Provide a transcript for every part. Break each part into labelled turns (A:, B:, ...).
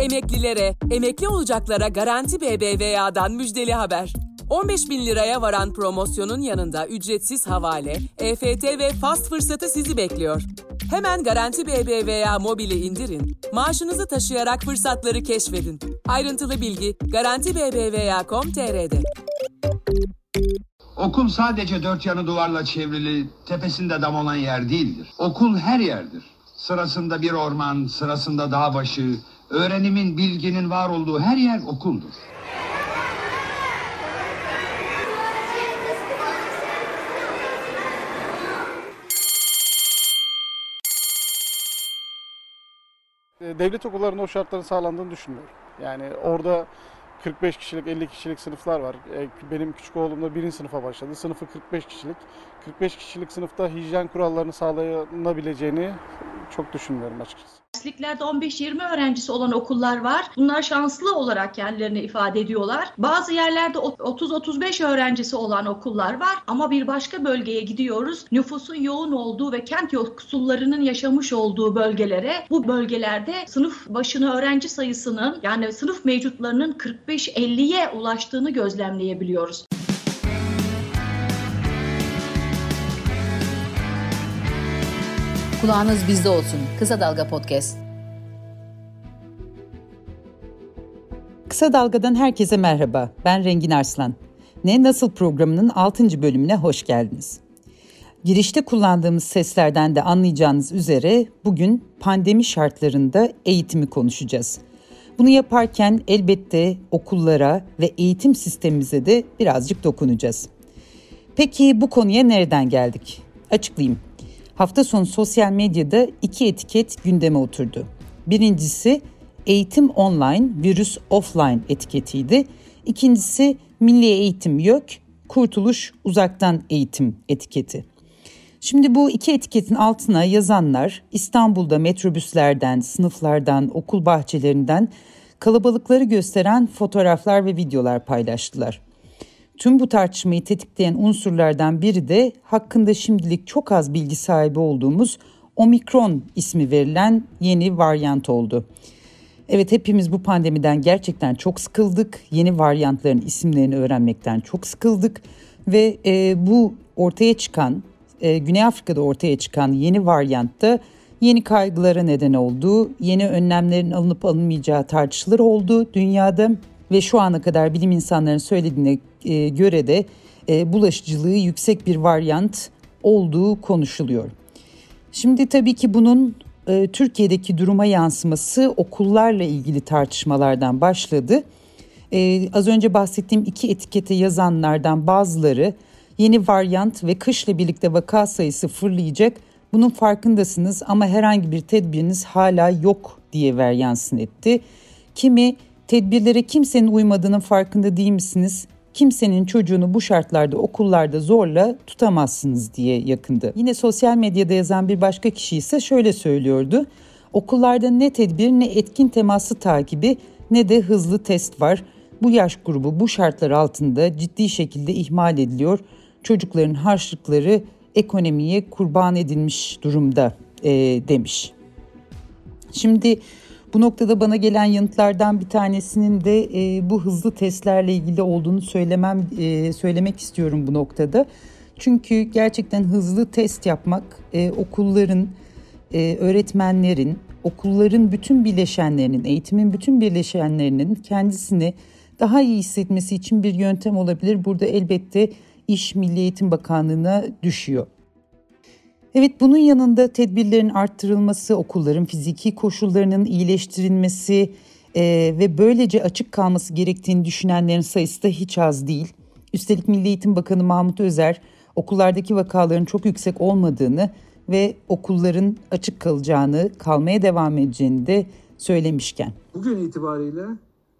A: Emeklilere, emekli olacaklara Garanti BBVA'dan müjdeli haber. 15 bin liraya varan promosyonun yanında ücretsiz havale, EFT ve fast fırsatı sizi bekliyor. Hemen Garanti BBVA mobili indirin, maaşınızı taşıyarak fırsatları keşfedin. Ayrıntılı bilgi Garanti BBVA.com.tr'de.
B: Okul sadece dört yanı duvarla çevrili, tepesinde dam olan yer değildir. Okul her yerdir. Sırasında bir orman, sırasında dağ başı, öğrenimin, bilginin var olduğu her yer okuldur.
C: E, devlet okullarında o şartların sağlandığını düşünmüyorum. Yani orada 45 kişilik, 50 kişilik sınıflar var. E, benim küçük oğlum da birinci sınıfa başladı. Sınıfı 45 kişilik. 45 kişilik sınıfta hijyen kurallarını sağlanabileceğini çok düşünmüyorum açıkçası.
D: Dersliklerde 15-20 öğrencisi olan okullar var. Bunlar şanslı olarak kendilerini ifade ediyorlar. Bazı yerlerde 30-35 öğrencisi olan okullar var ama bir başka bölgeye gidiyoruz. Nüfusun yoğun olduğu ve kent yoksullarının yaşamış olduğu bölgelere bu bölgelerde sınıf başına öğrenci sayısının yani sınıf mevcutlarının 45-50'ye ulaştığını gözlemleyebiliyoruz.
E: Kulağınız bizde olsun. Kısa Dalga Podcast.
F: Kısa Dalga'dan herkese merhaba. Ben Rengin Arslan. Ne Nasıl programının 6. bölümüne hoş geldiniz. Girişte kullandığımız seslerden de anlayacağınız üzere bugün pandemi şartlarında eğitimi konuşacağız. Bunu yaparken elbette okullara ve eğitim sistemimize de birazcık dokunacağız. Peki bu konuya nereden geldik? Açıklayayım. Hafta sonu sosyal medyada iki etiket gündeme oturdu. Birincisi eğitim online, virüs offline etiketiydi. İkincisi milli eğitim yok, kurtuluş uzaktan eğitim etiketi. Şimdi bu iki etiketin altına yazanlar İstanbul'da metrobüslerden, sınıflardan, okul bahçelerinden kalabalıkları gösteren fotoğraflar ve videolar paylaştılar. Tüm bu tartışmayı tetikleyen unsurlardan biri de hakkında şimdilik çok az bilgi sahibi olduğumuz Omikron ismi verilen yeni varyant oldu. Evet hepimiz bu pandemiden gerçekten çok sıkıldık. Yeni varyantların isimlerini öğrenmekten çok sıkıldık ve e, bu ortaya çıkan e, Güney Afrika'da ortaya çıkan yeni varyantta yeni kaygılara neden oldu. Yeni önlemlerin alınıp alınmayacağı tartışılır oldu dünyada ve şu ana kadar bilim insanlarının söylediğine e, göre de e, bulaşıcılığı yüksek bir varyant olduğu konuşuluyor. Şimdi tabii ki bunun e, Türkiye'deki duruma yansıması okullarla ilgili tartışmalardan başladı. Az önce bahsettiğim iki etikete yazanlardan bazıları yeni varyant ve kışla birlikte vaka sayısı fırlayacak. Bunun farkındasınız ama herhangi bir tedbiriniz hala yok diye veryansın etti. Kimi tedbirlere kimsenin uymadığının farkında değil misiniz? kimsenin çocuğunu bu şartlarda okullarda zorla tutamazsınız diye yakındı. Yine sosyal medyada yazan bir başka kişi ise şöyle söylüyordu. Okullarda ne tedbir ne etkin teması takibi ne de hızlı test var. Bu yaş grubu bu şartlar altında ciddi şekilde ihmal ediliyor. Çocukların harçlıkları ekonomiye kurban edilmiş durumda e, demiş. Şimdi bu noktada bana gelen yanıtlardan bir tanesinin de e, bu hızlı testlerle ilgili olduğunu söylemem e, söylemek istiyorum bu noktada. Çünkü gerçekten hızlı test yapmak e, okulların, e, öğretmenlerin, okulların bütün bileşenlerinin, eğitimin bütün bileşenlerinin kendisini daha iyi hissetmesi için bir yöntem olabilir. Burada elbette iş Milli Eğitim Bakanlığı'na düşüyor. Evet bunun yanında tedbirlerin arttırılması, okulların fiziki koşullarının iyileştirilmesi e, ve böylece açık kalması gerektiğini düşünenlerin sayısı da hiç az değil. Üstelik Milli Eğitim Bakanı Mahmut Özer okullardaki vakaların çok yüksek olmadığını ve okulların açık kalacağını, kalmaya devam edeceğini de söylemişken.
G: Bugün itibariyle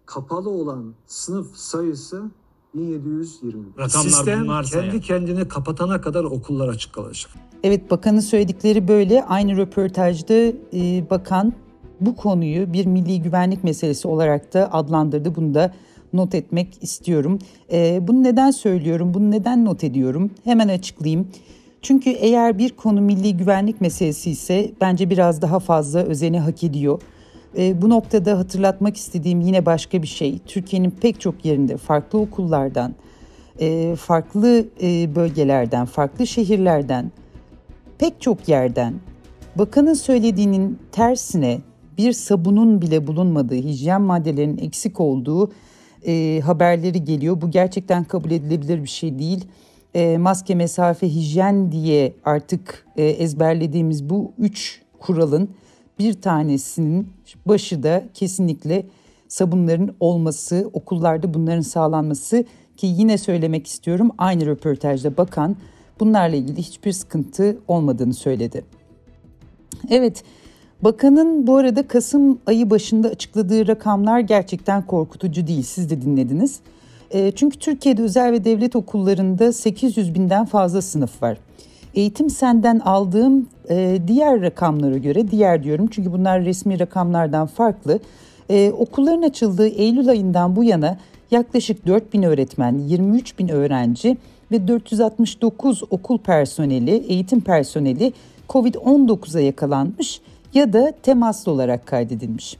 G: kapalı olan sınıf sayısı 1720. Rakamlar Sistem kendi yani. kendini kapatana kadar okullar açık kalacak.
F: Evet bakanın söyledikleri böyle. Aynı röportajda e, bakan bu konuyu bir milli güvenlik meselesi olarak da adlandırdı. Bunu da not etmek istiyorum. E, bunu neden söylüyorum? Bunu neden not ediyorum? Hemen açıklayayım. Çünkü eğer bir konu milli güvenlik meselesi ise bence biraz daha fazla özeni hak ediyor. E, bu noktada hatırlatmak istediğim yine başka bir şey. Türkiye'nin pek çok yerinde farklı okullardan, e, farklı e, bölgelerden, farklı şehirlerden, pek çok yerden bakanın söylediğinin tersine bir sabunun bile bulunmadığı, hijyen maddelerinin eksik olduğu e, haberleri geliyor. Bu gerçekten kabul edilebilir bir şey değil. E, maske, mesafe, hijyen diye artık e, ezberlediğimiz bu üç kuralın bir tanesinin başı da kesinlikle sabunların olması, okullarda bunların sağlanması ki yine söylemek istiyorum aynı röportajda bakan bunlarla ilgili hiçbir sıkıntı olmadığını söyledi. Evet, bakanın bu arada Kasım ayı başında açıkladığı rakamlar gerçekten korkutucu değil. Siz de dinlediniz. E, çünkü Türkiye'de özel ve devlet okullarında 800 binden fazla sınıf var. Eğitim Sen'den aldığım e, diğer rakamlara göre, diğer diyorum çünkü bunlar resmi rakamlardan farklı. E, okulların açıldığı Eylül ayından bu yana yaklaşık 4 bin öğretmen, 23 bin öğrenci ve 469 okul personeli, eğitim personeli COVID-19'a yakalanmış ya da temaslı olarak kaydedilmiş.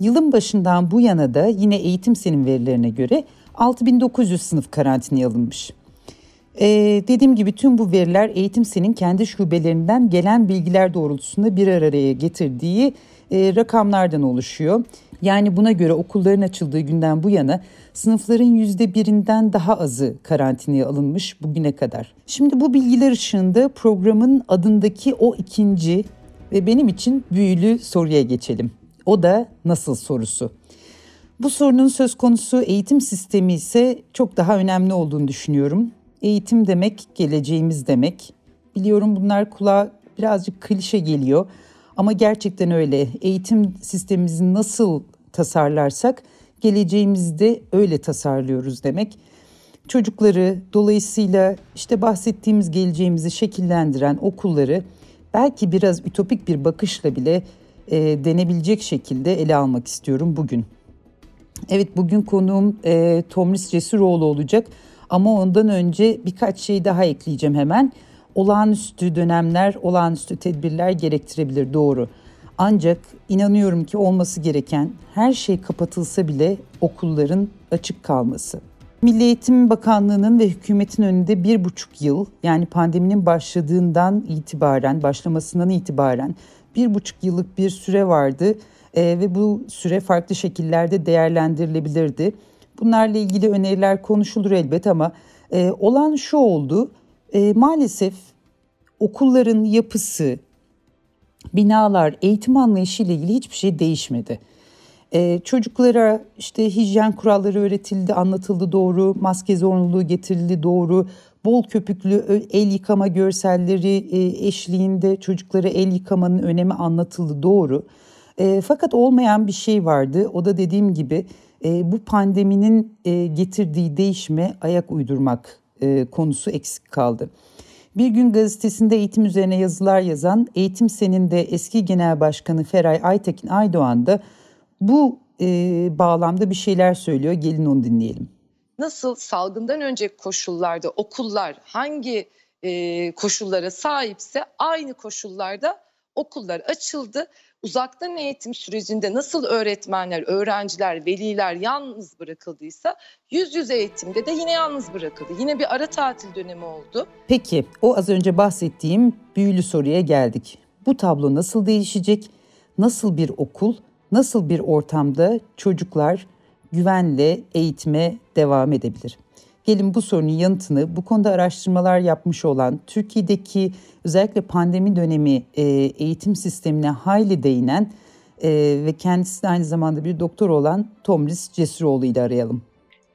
F: Yılın başından bu yana da yine eğitim senin verilerine göre 6900 sınıf karantinaya alınmış. Ee, dediğim gibi tüm bu veriler eğitim senin kendi şubelerinden gelen bilgiler doğrultusunda bir araya getirdiği e, rakamlardan oluşuyor. Yani buna göre okulların açıldığı günden bu yana sınıfların yüzde birinden daha azı karantinaya alınmış bugüne kadar. Şimdi bu bilgiler ışığında programın adındaki o ikinci ve benim için büyülü soruya geçelim. O da nasıl sorusu. Bu sorunun söz konusu eğitim sistemi ise çok daha önemli olduğunu düşünüyorum. Eğitim demek geleceğimiz demek. Biliyorum bunlar kulağa birazcık klişe geliyor ama gerçekten öyle. Eğitim sistemimizi nasıl tasarlarsak geleceğimizde öyle tasarlıyoruz demek. Çocukları dolayısıyla işte bahsettiğimiz geleceğimizi şekillendiren okulları belki biraz ütopik bir bakışla bile e, denebilecek şekilde ele almak istiyorum bugün. Evet bugün konuğum e, Tomris Cesuroğlu olacak ama ondan önce birkaç şey daha ekleyeceğim hemen. Olağanüstü dönemler, olağanüstü tedbirler gerektirebilir doğru. Ancak inanıyorum ki olması gereken her şey kapatılsa bile okulların açık kalması. Milli Eğitim Bakanlığı'nın ve hükümetin önünde bir buçuk yıl yani pandeminin başladığından itibaren, başlamasından itibaren bir buçuk yıllık bir süre vardı e, ve bu süre farklı şekillerde değerlendirilebilirdi. Bunlarla ilgili öneriler konuşulur elbet ama e, olan şu oldu. E, maalesef okulların yapısı, binalar, eğitim anlayışı ile ilgili hiçbir şey değişmedi. Ee, çocuklara işte hijyen kuralları öğretildi, anlatıldı doğru, maske zorunluluğu getirildi doğru, bol köpüklü el yıkama görselleri e, eşliğinde çocuklara el yıkamanın önemi anlatıldı doğru. E, fakat olmayan bir şey vardı. O da dediğim gibi e, bu pandeminin e, getirdiği değişime ayak uydurmak e, konusu eksik kaldı. Bir gün gazetesinde eğitim üzerine yazılar yazan Eğitim Sen'in de eski genel başkanı Feray Aytekin Aydoğan da bu bağlamda bir şeyler söylüyor. Gelin onu dinleyelim.
H: Nasıl salgından önce koşullarda okullar hangi koşullara sahipse aynı koşullarda okullar açıldı uzaktan eğitim sürecinde nasıl öğretmenler, öğrenciler, veliler yalnız bırakıldıysa yüz yüze eğitimde de yine yalnız bırakıldı. Yine bir ara tatil dönemi oldu.
F: Peki o az önce bahsettiğim büyülü soruya geldik. Bu tablo nasıl değişecek? Nasıl bir okul, nasıl bir ortamda çocuklar güvenle eğitime devam edebilir? Gelin bu sorunun yanıtını bu konuda araştırmalar yapmış olan Türkiye'deki özellikle pandemi dönemi e, eğitim sistemine hayli değinen e, ve kendisi de aynı zamanda bir doktor olan Tomris Cesuroğlu ile arayalım.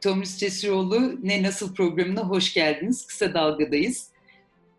I: Tomris Cesuroğlu Ne Nasıl programına hoş geldiniz. Kısa Dalga'dayız.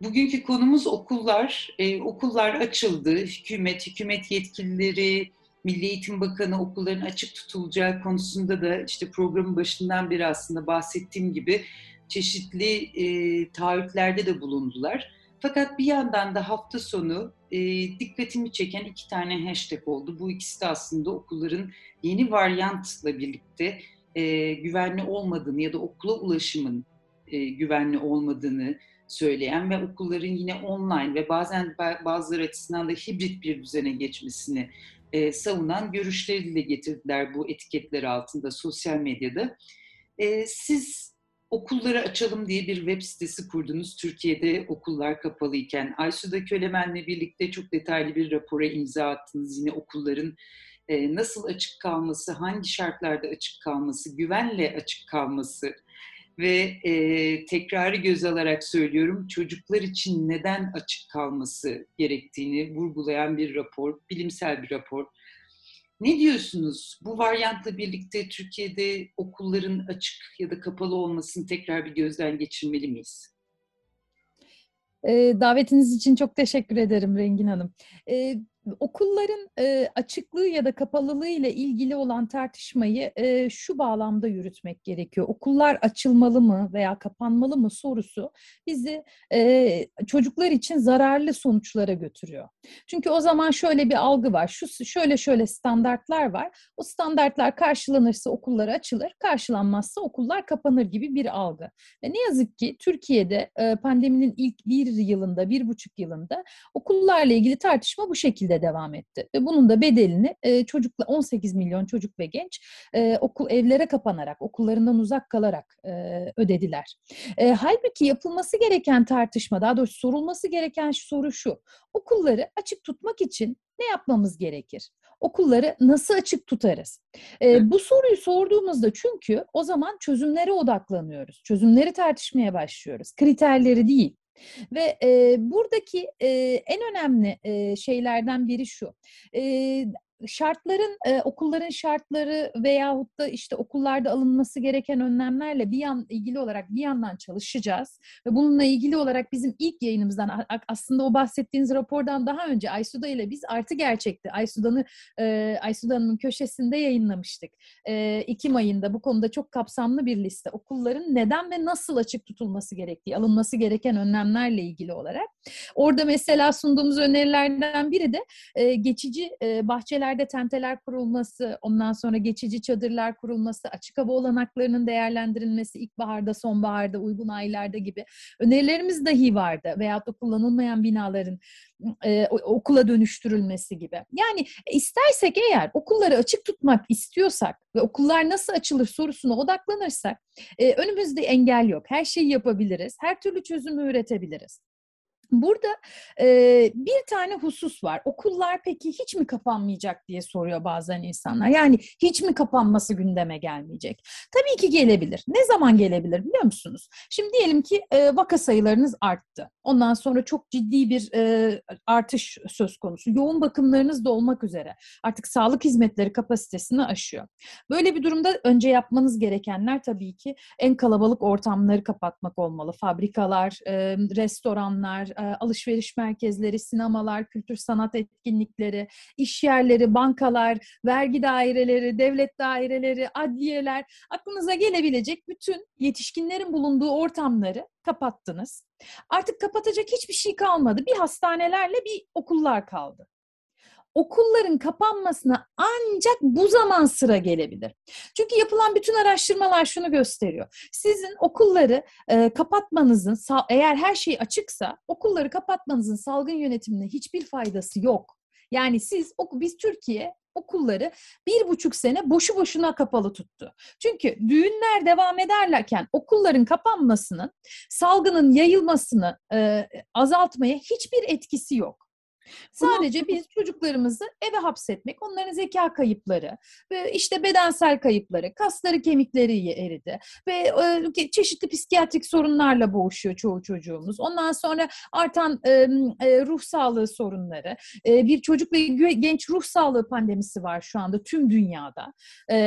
I: Bugünkü konumuz okullar. Ee, okullar açıldı. Hükümet, hükümet yetkilileri, Milli Eğitim Bakanı okulların açık tutulacağı konusunda da işte programın başından beri aslında bahsettiğim gibi çeşitli e, taahhütlerde de bulundular. Fakat bir yandan da hafta sonu e, dikkatimi çeken iki tane hashtag oldu. Bu ikisi de aslında okulların yeni varyantla birlikte e, güvenli olmadığını ya da okula ulaşımın e, güvenli olmadığını söyleyen ve okulların yine online ve bazen bazıları açısından da hibrit bir düzene geçmesini e, savunan görüşleri dile getirdiler bu etiketler altında sosyal medyada. E, siz okulları açalım diye bir web sitesi kurdunuz. Türkiye'de okullar kapalıyken. Aysu'da Kölemen'le birlikte çok detaylı bir rapora imza attınız. Yine okulların e, nasıl açık kalması, hangi şartlarda açık kalması, güvenle açık kalması ve e, tekrarı göz alarak söylüyorum çocuklar için neden açık kalması gerektiğini vurgulayan bir rapor, bilimsel bir rapor. Ne diyorsunuz? Bu varyantla birlikte Türkiye'de okulların açık ya da kapalı olmasını tekrar bir gözden geçirmeli miyiz?
J: davetiniz için çok teşekkür ederim Rengin Hanım okulların e, açıklığı ya da kapalılığı ile ilgili olan tartışmayı e, şu bağlamda yürütmek gerekiyor. Okullar açılmalı mı veya kapanmalı mı sorusu bizi e, çocuklar için zararlı sonuçlara götürüyor. Çünkü o zaman şöyle bir algı var. Şu şöyle şöyle standartlar var. O standartlar karşılanırsa okullar açılır, karşılanmazsa okullar kapanır gibi bir algı. Ve ne yazık ki Türkiye'de e, pandeminin ilk bir yılında, bir buçuk yılında okullarla ilgili tartışma bu şekilde devam etti. Ve bunun da bedelini e, çocukla 18 milyon çocuk ve genç e, okul evlere kapanarak, okullarından uzak kalarak e, ödediler. E, halbuki yapılması gereken tartışma, daha doğrusu sorulması gereken soru şu. Okulları açık tutmak için ne yapmamız gerekir? Okulları nasıl açık tutarız? E, bu soruyu sorduğumuzda çünkü o zaman çözümlere odaklanıyoruz. Çözümleri tartışmaya başlıyoruz. Kriterleri değil. Ve e, buradaki e, en önemli e, şeylerden biri şu. E, şartların, e, okulların şartları veyahut da işte okullarda alınması gereken önlemlerle bir yan ilgili olarak bir yandan çalışacağız. Ve bununla ilgili olarak bizim ilk yayınımızdan aslında o bahsettiğiniz rapordan daha önce Aysuda ile biz artı gerçekti. Aysuda'nı e, Aysuda'nın köşesinde yayınlamıştık. E, Ekim ayında bu konuda çok kapsamlı bir liste. Okulların neden ve nasıl açık tutulması gerektiği, alınması gereken önlemlerle ilgili olarak. Orada mesela sunduğumuz önerilerden biri de e, geçici e, bahçeler yerlerde tenteler kurulması, ondan sonra geçici çadırlar kurulması, açık hava olanaklarının değerlendirilmesi ilkbaharda, sonbaharda, uygun aylarda gibi önerilerimiz dahi vardı. Veyahut da kullanılmayan binaların e, okula dönüştürülmesi gibi. Yani istersek eğer okulları açık tutmak istiyorsak ve okullar nasıl açılır sorusuna odaklanırsak e, önümüzde engel yok. Her şeyi yapabiliriz. Her türlü çözümü üretebiliriz. Burada e, bir tane husus var. Okullar peki hiç mi kapanmayacak diye soruyor bazen insanlar. Yani hiç mi kapanması gündeme gelmeyecek? Tabii ki gelebilir. Ne zaman gelebilir biliyor musunuz? Şimdi diyelim ki e, vaka sayılarınız arttı. Ondan sonra çok ciddi bir e, artış söz konusu. Yoğun bakımlarınız da olmak üzere. Artık sağlık hizmetleri kapasitesini aşıyor. Böyle bir durumda önce yapmanız gerekenler tabii ki en kalabalık ortamları kapatmak olmalı. Fabrikalar, e, restoranlar, e, alışveriş merkezleri, sinemalar, kültür sanat etkinlikleri, iş yerleri, bankalar, vergi daireleri, devlet daireleri, adliyeler, aklınıza gelebilecek bütün yetişkinlerin bulunduğu ortamları kapattınız. Artık kapatacak hiçbir şey kalmadı. Bir hastanelerle bir okullar kaldı okulların kapanmasına ancak bu zaman sıra gelebilir. Çünkü yapılan bütün araştırmalar şunu gösteriyor. Sizin okulları e, kapatmanızın, eğer her şey açıksa, okulları kapatmanızın salgın yönetimine hiçbir faydası yok. Yani siz, biz Türkiye okulları bir buçuk sene boşu boşuna kapalı tuttu. Çünkü düğünler devam ederlerken okulların kapanmasının salgının yayılmasını e, azaltmaya hiçbir etkisi yok. Sadece biz çocuklarımızı eve hapsetmek, onların zeka kayıpları, ve işte bedensel kayıpları, kasları kemikleri eridi ve e, çeşitli psikiyatrik sorunlarla boğuşuyor çoğu çocuğumuz. Ondan sonra artan e, ruh sağlığı sorunları, e, bir çocuk ve genç ruh sağlığı pandemisi var şu anda tüm dünyada.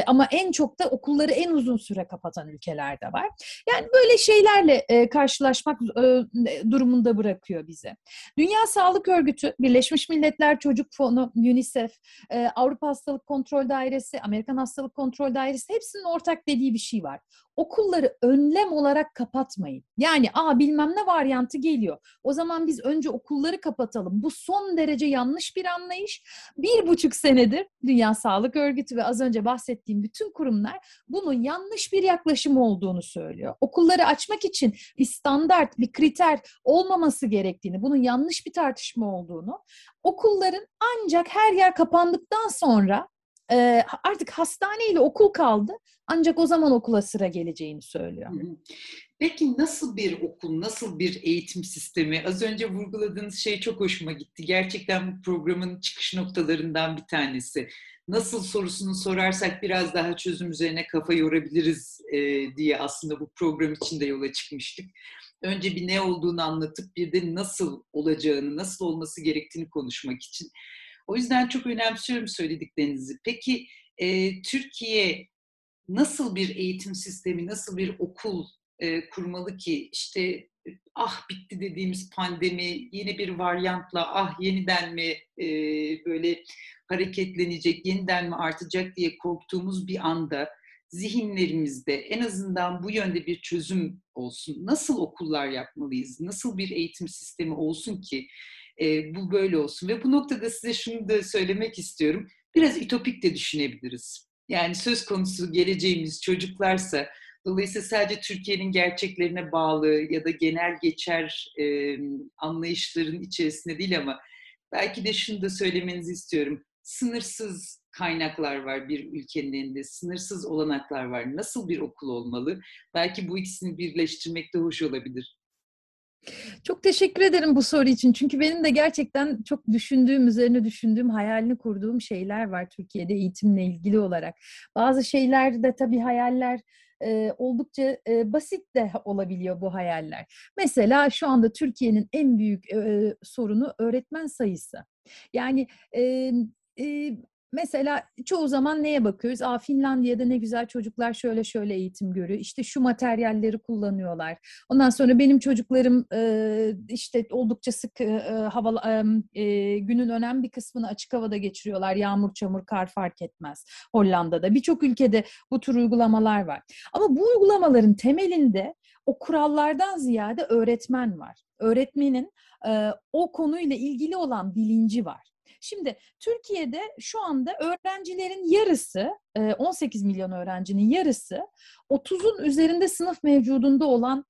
J: Ama en çok da okulları en uzun süre kapatan ülkelerde var. Yani böyle şeylerle karşılaşmak durumunda bırakıyor bizi. Dünya Sağlık Örgütü bir Birleşmiş Milletler Çocuk Fonu, UNICEF, e, Avrupa Hastalık Kontrol Dairesi, Amerikan Hastalık Kontrol Dairesi hepsinin ortak dediği bir şey var. Okulları önlem olarak kapatmayın. Yani aa bilmem ne varyantı geliyor. O zaman biz önce okulları kapatalım. Bu son derece yanlış bir anlayış. Bir buçuk senedir Dünya Sağlık Örgütü ve az önce bahsettiğim bütün kurumlar bunun yanlış bir yaklaşım olduğunu söylüyor. Okulları açmak için bir standart, bir kriter olmaması gerektiğini, bunun yanlış bir tartışma olduğunu, okulların ancak her yer kapandıktan sonra e, artık hastane ile okul kaldı. Ancak o zaman okula sıra geleceğini söylüyor.
F: Peki nasıl bir okul, nasıl bir eğitim sistemi? Az önce vurguladığınız şey çok hoşuma gitti. Gerçekten bu programın çıkış noktalarından bir tanesi. Nasıl sorusunu sorarsak biraz daha çözüm üzerine kafa yorabiliriz e, diye aslında bu program için de yola çıkmıştık. Önce bir ne olduğunu anlatıp bir de nasıl olacağını, nasıl olması gerektiğini konuşmak için. O yüzden çok önemsiyorum söylediklerinizi. Peki e, Türkiye nasıl bir eğitim sistemi, nasıl bir okul e, kurmalı ki işte ah bitti dediğimiz pandemi yeni bir varyantla ah yeniden mi e, böyle hareketlenecek, yeniden mi artacak diye korktuğumuz bir anda zihinlerimizde en azından bu yönde bir çözüm olsun. Nasıl okullar yapmalıyız? Nasıl bir eğitim sistemi olsun ki e, bu böyle olsun? Ve bu noktada size şunu da söylemek istiyorum. Biraz ütopik de düşünebiliriz. Yani söz konusu geleceğimiz çocuklarsa Dolayısıyla sadece Türkiye'nin gerçeklerine bağlı ya da genel geçer e, anlayışların içerisinde değil ama belki de şunu da söylemenizi istiyorum. Sınırsız kaynaklar var bir ülkenin elinde, sınırsız olanaklar var. Nasıl bir okul olmalı? Belki bu ikisini birleştirmek de hoş olabilir.
J: Çok teşekkür ederim bu soru için. Çünkü benim de gerçekten çok düşündüğüm, üzerine düşündüğüm, hayalini kurduğum şeyler var Türkiye'de eğitimle ilgili olarak. Bazı şeyler de tabii hayaller e, oldukça e, basit de olabiliyor bu hayaller. Mesela şu anda Türkiye'nin en büyük e, sorunu öğretmen sayısı. Yani e, e, Mesela çoğu zaman neye bakıyoruz? Aa Finlandiya'da ne güzel çocuklar şöyle şöyle eğitim görüyor. İşte şu materyalleri kullanıyorlar. Ondan sonra benim çocuklarım işte oldukça sık e, hava günün önemli bir kısmını açık havada geçiriyorlar. Yağmur, çamur, kar fark etmez. Hollanda'da birçok ülkede bu tür uygulamalar var. Ama bu uygulamaların temelinde o kurallardan ziyade öğretmen var. Öğretmenin o konuyla ilgili olan bilinci var. Şimdi Türkiye'de şu anda öğrencilerin yarısı, 18 milyon öğrencinin yarısı 30'un üzerinde sınıf mevcudunda olan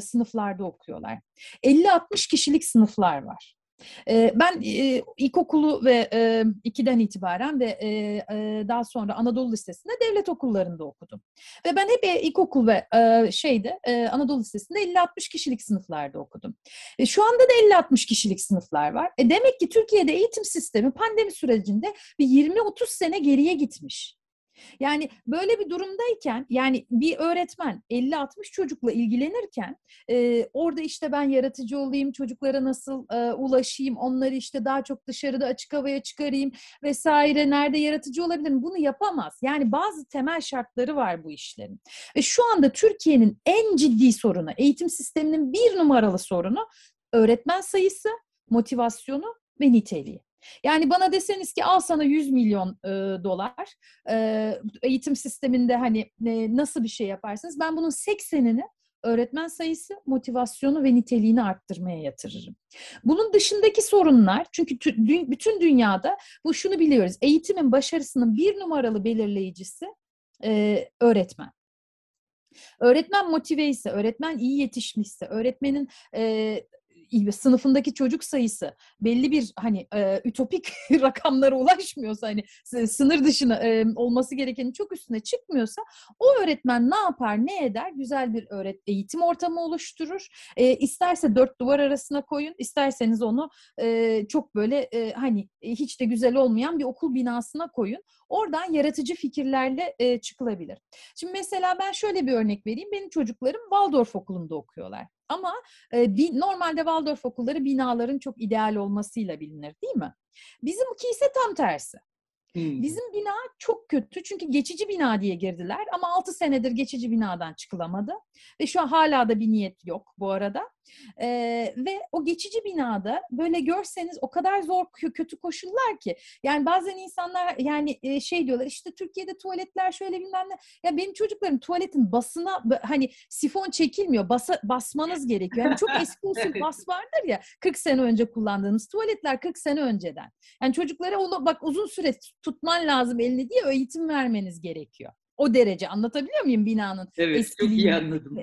J: sınıflarda okuyorlar. 50-60 kişilik sınıflar var. Ben ilkokulu ve ikiden itibaren ve daha sonra Anadolu Lisesi'nde devlet okullarında okudum. Ve ben hep ilkokul ve şeyde Anadolu Lisesi'nde 50-60 kişilik sınıflarda okudum. Şu anda da 50-60 kişilik sınıflar var. E demek ki Türkiye'de eğitim sistemi pandemi sürecinde bir 20-30 sene geriye gitmiş. Yani böyle bir durumdayken yani bir öğretmen 50-60 çocukla ilgilenirken e, orada işte ben yaratıcı olayım, çocuklara nasıl e, ulaşayım, onları işte daha çok dışarıda açık havaya çıkarayım vesaire nerede yaratıcı olabilirim bunu yapamaz. Yani bazı temel şartları var bu işlerin. Ve şu anda Türkiye'nin en ciddi sorunu, eğitim sisteminin bir numaralı sorunu öğretmen sayısı, motivasyonu ve niteliği. Yani bana deseniz ki al sana 100 milyon e, dolar e, eğitim sisteminde hani e, nasıl bir şey yaparsınız? Ben bunun 80'ini öğretmen sayısı, motivasyonu ve niteliğini arttırmaya yatırırım. Bunun dışındaki sorunlar, çünkü bütün dünyada bu şunu biliyoruz, eğitimin başarısının bir numaralı belirleyicisi e, öğretmen. Öğretmen motive ise, öğretmen iyi yetişmişse, öğretmenin e, sınıfındaki çocuk sayısı belli bir hani e, ütopik rakamlara ulaşmıyorsa hani sınır dışına e, olması gerekenin çok üstüne çıkmıyorsa o öğretmen ne yapar ne eder güzel bir öğret eğitim ortamı oluşturur e, isterse dört duvar arasına koyun isterseniz onu e, çok böyle e, hani hiç de güzel olmayan bir okul binasına koyun oradan yaratıcı fikirlerle e, çıkılabilir. Şimdi mesela ben şöyle bir örnek vereyim benim çocuklarım Waldorf okulunda okuyorlar. Ama e, bir, normalde Waldorf okulları binaların çok ideal olmasıyla bilinir değil mi? Bizimki ise tam tersi. Hmm. Bizim bina çok kötü çünkü geçici bina diye girdiler ama 6 senedir geçici binadan çıkılamadı. Ve şu an hala da bir niyet yok bu arada. E, ve o geçici binada böyle görseniz o kadar zor kötü koşullar ki. Yani bazen insanlar yani e, şey diyorlar işte Türkiye'de tuvaletler şöyle bilmem ne. Ya benim çocuklarım tuvaletin basına hani sifon çekilmiyor. Basa, basmanız gerekiyor. Yani çok eski usul bas vardır ya 40 sene önce kullandığımız tuvaletler 40 sene önceden. Yani çocuklara onu bak uzun süre tutman lazım elini diye eğitim vermeniz gerekiyor. O derece anlatabiliyor muyum binanın?
F: Evet çok iyi anladım.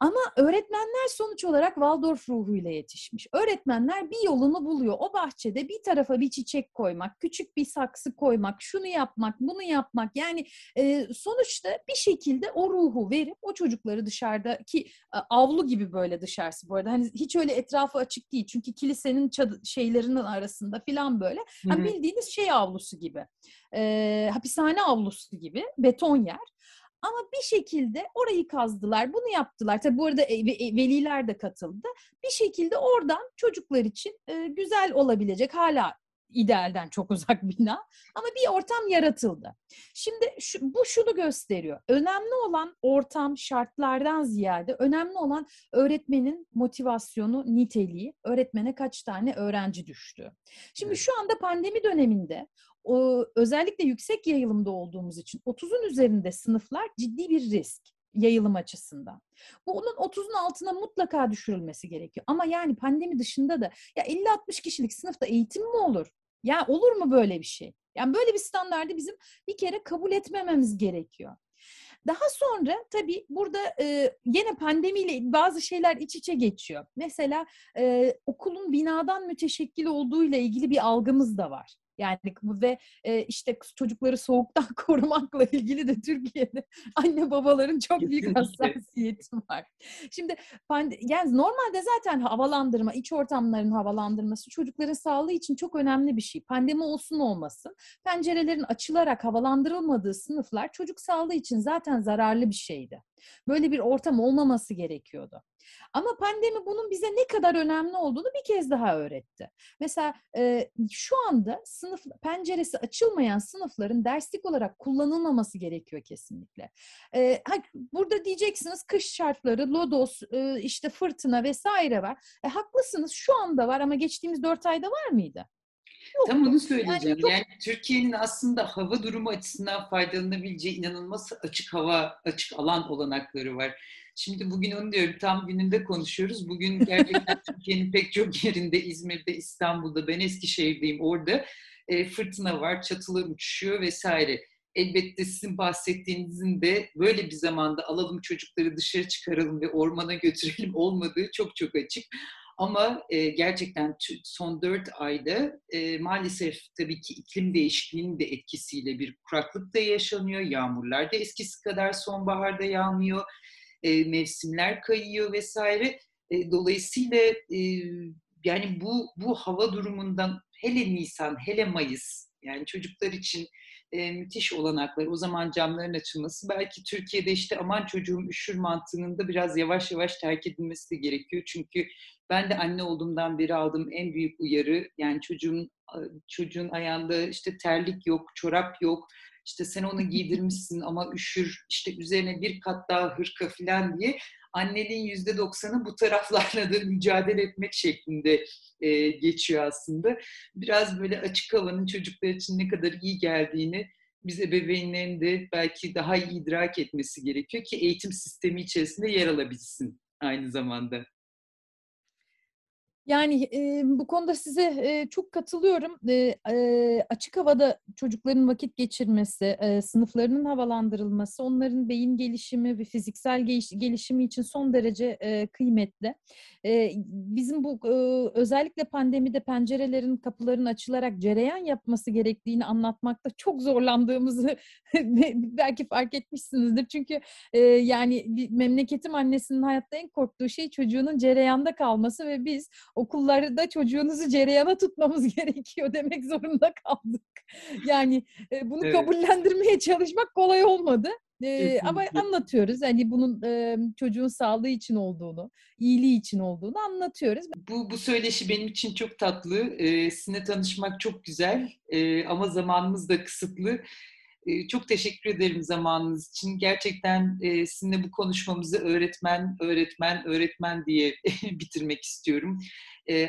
J: Ama öğretmenler sonuç olarak Waldorf ruhuyla yetişmiş. Öğretmenler bir yolunu buluyor. O bahçede bir tarafa bir çiçek koymak, küçük bir saksı koymak, şunu yapmak, bunu yapmak. Yani e, sonuçta bir şekilde o ruhu verip o çocukları dışarıdaki e, avlu gibi böyle dışarısı bu arada. Hani hiç öyle etrafı açık değil. Çünkü kilisenin çadı, şeylerinin arasında falan böyle. Hani bildiğiniz şey avlusu gibi. E, hapishane avlusu gibi beton yer. Ama bir şekilde orayı kazdılar, bunu yaptılar. Tabi bu arada e, e, veliler de katıldı. Bir şekilde oradan çocuklar için e, güzel olabilecek, hala idealden çok uzak bina ama bir ortam yaratıldı. Şimdi şu, bu şunu gösteriyor. Önemli olan ortam şartlardan ziyade önemli olan öğretmenin motivasyonu, niteliği, öğretmene kaç tane öğrenci düştü. Şimdi şu anda pandemi döneminde özellikle yüksek yayılımda olduğumuz için 30'un üzerinde sınıflar ciddi bir risk yayılım açısından. Bu onun 30'un altına mutlaka düşürülmesi gerekiyor. Ama yani pandemi dışında da ya 50-60 kişilik sınıfta eğitim mi olur? Ya olur mu böyle bir şey? Yani böyle bir standardı bizim bir kere kabul etmememiz gerekiyor. Daha sonra tabii burada e, yine pandemiyle bazı şeyler iç içe geçiyor. Mesela e, okulun binadan müteşekkil olduğuyla ilgili bir algımız da var. Yani ve e, işte çocukları soğuktan korumakla ilgili de Türkiye'de anne babaların çok büyük hassasiyeti var. Şimdi yani normalde zaten havalandırma, iç ortamların havalandırması çocukların sağlığı için çok önemli bir şey. Pandemi olsun olmasın. Pencerelerin açılarak havalandırılmadığı sınıflar çocuk sağlığı için zaten zararlı bir şeydi. Böyle bir ortam olmaması gerekiyordu. Ama pandemi bunun bize ne kadar önemli olduğunu bir kez daha öğretti. Mesela e, şu anda sınıf penceresi açılmayan sınıfların derslik olarak kullanılmaması gerekiyor kesinlikle. E, burada diyeceksiniz kış şartları, lodos, e, işte fırtına vesaire var. E, haklısınız şu anda var ama geçtiğimiz dört ayda var mıydı?
F: Yok. Tam onu söyleyeceğim. Yani, çok... yani Türkiye'nin aslında hava durumu açısından faydalanabileceği inanılmaz açık hava, açık alan olanakları var. Şimdi bugün onu diyorum tam gününde konuşuyoruz. Bugün gerçekten Türkiye'nin pek çok yerinde İzmir'de, İstanbul'da, ben Eskişehir'deyim orada e, fırtına var, çatılar uçuşuyor vesaire. Elbette sizin bahsettiğinizin de böyle bir zamanda alalım çocukları dışarı çıkaralım ve ormana götürelim olmadığı çok çok açık. Ama e, gerçekten son dört ayda e, maalesef tabii ki iklim değişikliğinin de etkisiyle bir kuraklık da yaşanıyor. Yağmurlar da eskisi kadar sonbaharda yağmıyor e, mevsimler kayıyor vesaire. E, dolayısıyla e, yani bu bu hava durumundan hele Nisan, hele Mayıs yani çocuklar için e, müthiş olanaklar. O zaman camların açılması belki Türkiye'de işte aman çocuğum üşür mantığının da biraz yavaş yavaş terk edilmesi de gerekiyor. Çünkü ben de anne olduğumdan beri aldığım en büyük uyarı yani çocuğun çocuğun ayağında işte terlik yok, çorap yok işte sen onu giydirmişsin ama üşür, işte üzerine bir kat daha hırka falan diye anneliğin yüzde doksanı bu taraflarla da mücadele etmek şeklinde e, geçiyor aslında. Biraz böyle açık havanın çocuklar için ne kadar iyi geldiğini biz ebeveynlerin de belki daha iyi idrak etmesi gerekiyor ki eğitim sistemi içerisinde yer alabilsin aynı zamanda.
J: Yani e, bu konuda size e, çok katılıyorum. E, e, açık havada çocukların vakit geçirmesi, e, sınıflarının havalandırılması, onların beyin gelişimi ve fiziksel geliş, gelişimi için son derece e, kıymetli. E, bizim bu e, özellikle pandemide pencerelerin, kapıların açılarak cereyan yapması gerektiğini anlatmakta çok zorlandığımızı belki fark etmişsinizdir. Çünkü e, yani memleketim annesinin hayatta en korktuğu şey çocuğunun cereyanda kalması ve biz okullarda çocuğunuzu cereyana tutmamız gerekiyor demek zorunda kaldık. Yani e, bunu evet. kabullendirmeye çalışmak kolay olmadı. Ee, ama anlatıyoruz hani bunun e, çocuğun sağlığı için olduğunu, iyiliği için olduğunu anlatıyoruz.
F: Bu bu söyleşi benim için çok tatlı. Ee, sizinle tanışmak çok güzel ee, ama zamanımız da kısıtlı.
I: Çok teşekkür ederim zamanınız için. Gerçekten sizinle bu konuşmamızı öğretmen, öğretmen, öğretmen diye bitirmek istiyorum.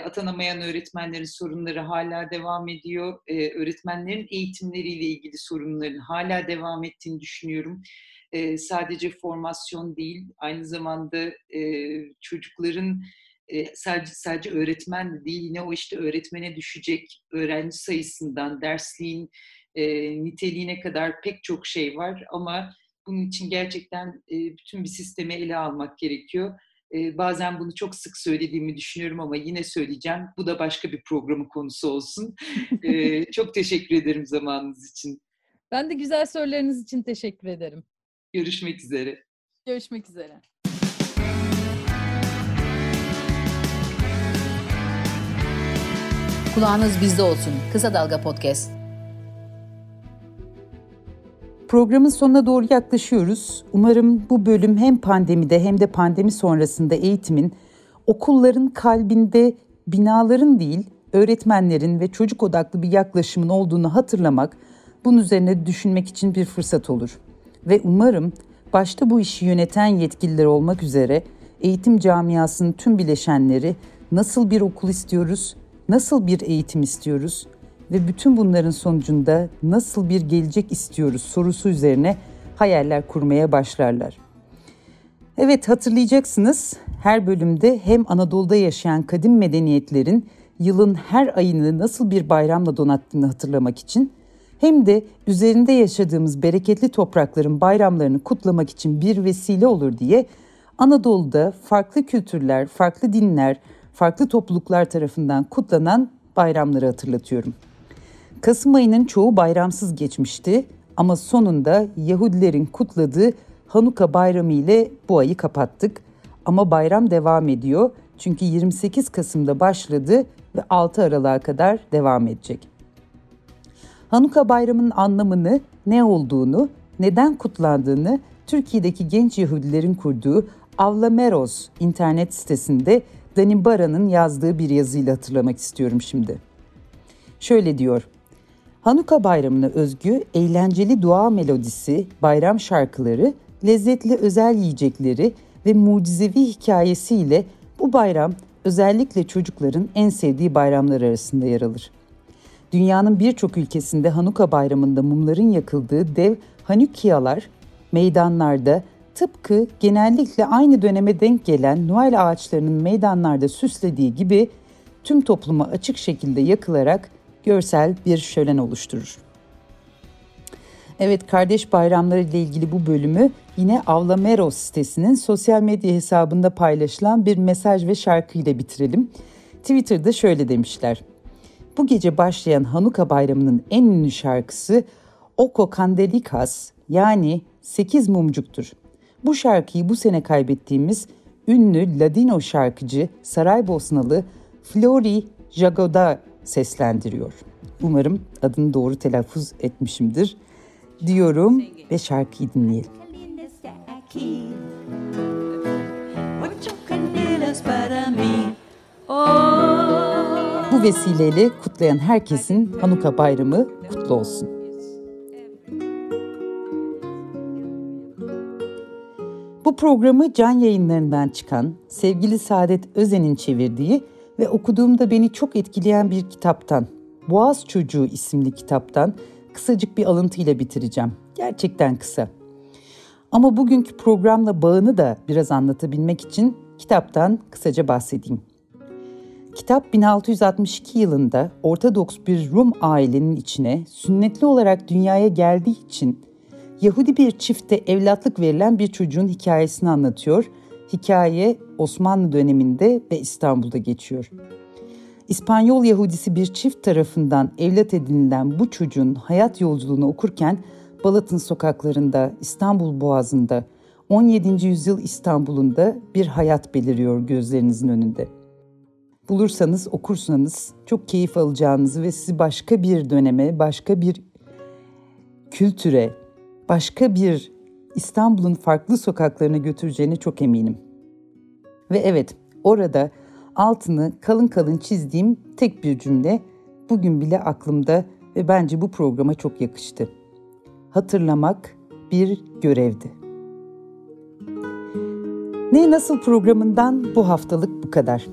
I: Atanamayan öğretmenlerin sorunları hala devam ediyor. Öğretmenlerin eğitimleriyle ilgili sorunların hala devam ettiğini düşünüyorum. Sadece formasyon değil, aynı zamanda çocukların e, sadece sadece öğretmen de değil, yine o işte öğretmene düşecek öğrenci sayısından, dersliğin e, niteliğine kadar pek çok şey var ama bunun için gerçekten e, bütün bir sistemi ele almak gerekiyor. E, bazen bunu çok sık söylediğimi düşünüyorum ama yine söyleyeceğim. Bu da başka bir programın konusu olsun. e, çok teşekkür ederim zamanınız için.
J: Ben de güzel sorularınız için teşekkür ederim.
I: Görüşmek üzere.
J: Görüşmek üzere.
E: Kulağınız bizde olsun. Kısa Dalga Podcast.
F: Programın sonuna doğru yaklaşıyoruz. Umarım bu bölüm hem pandemide hem de pandemi sonrasında eğitimin okulların kalbinde binaların değil, öğretmenlerin ve çocuk odaklı bir yaklaşımın olduğunu hatırlamak, bunun üzerine düşünmek için bir fırsat olur. Ve umarım başta bu işi yöneten yetkililer olmak üzere eğitim camiasının tüm bileşenleri nasıl bir okul istiyoruz, nasıl bir eğitim istiyoruz ve bütün bunların sonucunda nasıl bir gelecek istiyoruz sorusu üzerine hayaller kurmaya başlarlar. Evet hatırlayacaksınız her bölümde hem Anadolu'da yaşayan kadim medeniyetlerin yılın her ayını nasıl bir bayramla donattığını hatırlamak için hem de üzerinde yaşadığımız bereketli toprakların bayramlarını kutlamak için bir vesile olur diye Anadolu'da farklı kültürler, farklı dinler, farklı topluluklar tarafından kutlanan bayramları hatırlatıyorum. Kasım ayının çoğu bayramsız geçmişti ama sonunda Yahudilerin kutladığı Hanuka bayramı ile bu ayı kapattık. Ama bayram devam ediyor çünkü 28 Kasım'da başladı ve 6 Aralık'a kadar devam edecek. Hanuka bayramının anlamını, ne olduğunu, neden kutlandığını Türkiye'deki genç Yahudilerin kurduğu Avlameros internet sitesinde Dani Bara'nın yazdığı bir yazıyla hatırlamak istiyorum şimdi. Şöyle diyor. Hanuka bayramına özgü eğlenceli dua melodisi, bayram şarkıları, lezzetli özel yiyecekleri ve mucizevi hikayesiyle bu bayram özellikle çocukların en sevdiği bayramlar arasında yer alır. Dünyanın birçok ülkesinde Hanuka bayramında mumların yakıldığı dev Hanukiyalar meydanlarda tıpkı genellikle aynı döneme denk gelen Noel ağaçlarının meydanlarda süslediği gibi tüm topluma açık şekilde yakılarak görsel bir şölen oluşturur. Evet kardeş bayramları ile ilgili bu bölümü yine Avlameros sitesinin sosyal medya hesabında paylaşılan bir mesaj ve şarkı ile bitirelim. Twitter'da şöyle demişler. Bu gece başlayan Hanuka bayramının en ünlü şarkısı Oko Kandelikas yani 8 mumcuktur. Bu şarkıyı bu sene kaybettiğimiz ünlü Ladino şarkıcı Saraybosnalı Flori Jagoda seslendiriyor. Umarım adını doğru telaffuz etmişimdir diyorum ve şarkıyı dinleyelim. Bu vesileyle kutlayan herkesin Hanuka bayramı kutlu olsun. Bu programı can yayınlarından çıkan sevgili Saadet Özen'in çevirdiği ve okuduğumda beni çok etkileyen bir kitaptan, Boğaz Çocuğu isimli kitaptan kısacık bir alıntıyla bitireceğim. Gerçekten kısa. Ama bugünkü programla bağını da biraz anlatabilmek için kitaptan kısaca bahsedeyim. Kitap 1662 yılında Ortodoks bir Rum ailenin içine sünnetli olarak dünyaya geldiği için Yahudi bir çifte evlatlık verilen bir çocuğun hikayesini anlatıyor. Hikaye Osmanlı döneminde ve İstanbul'da geçiyor. İspanyol Yahudisi bir çift tarafından evlat edinilen bu çocuğun hayat yolculuğunu okurken Balat'ın sokaklarında, İstanbul Boğazı'nda, 17. yüzyıl İstanbul'unda bir hayat beliriyor gözlerinizin önünde. Bulursanız, okursanız çok keyif alacağınızı ve sizi başka bir döneme, başka bir kültüre, başka bir İstanbul'un farklı sokaklarına götüreceğine çok eminim. Ve evet, orada altını kalın kalın çizdiğim tek bir cümle bugün bile aklımda ve bence bu programa çok yakıştı. hatırlamak bir görevdi. Ne Nasıl programından bu haftalık bu kadar.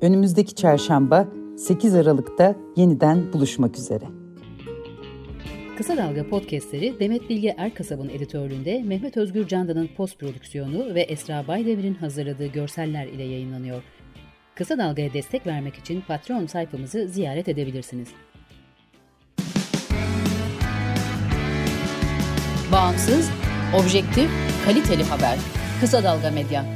F: Önümüzdeki çarşamba 8 Aralık'ta yeniden buluşmak üzere.
E: Kısa Dalga podcastleri Demet Bilge Erkasab'ın editörlüğünde Mehmet Özgür Candan'ın post prodüksiyonu ve Esra Baydemir'in hazırladığı görseller ile yayınlanıyor. Kısa Dalga'ya destek vermek için Patreon sayfamızı ziyaret edebilirsiniz. Bağımsız, objektif, kaliteli haber. Kısa Dalga Medya.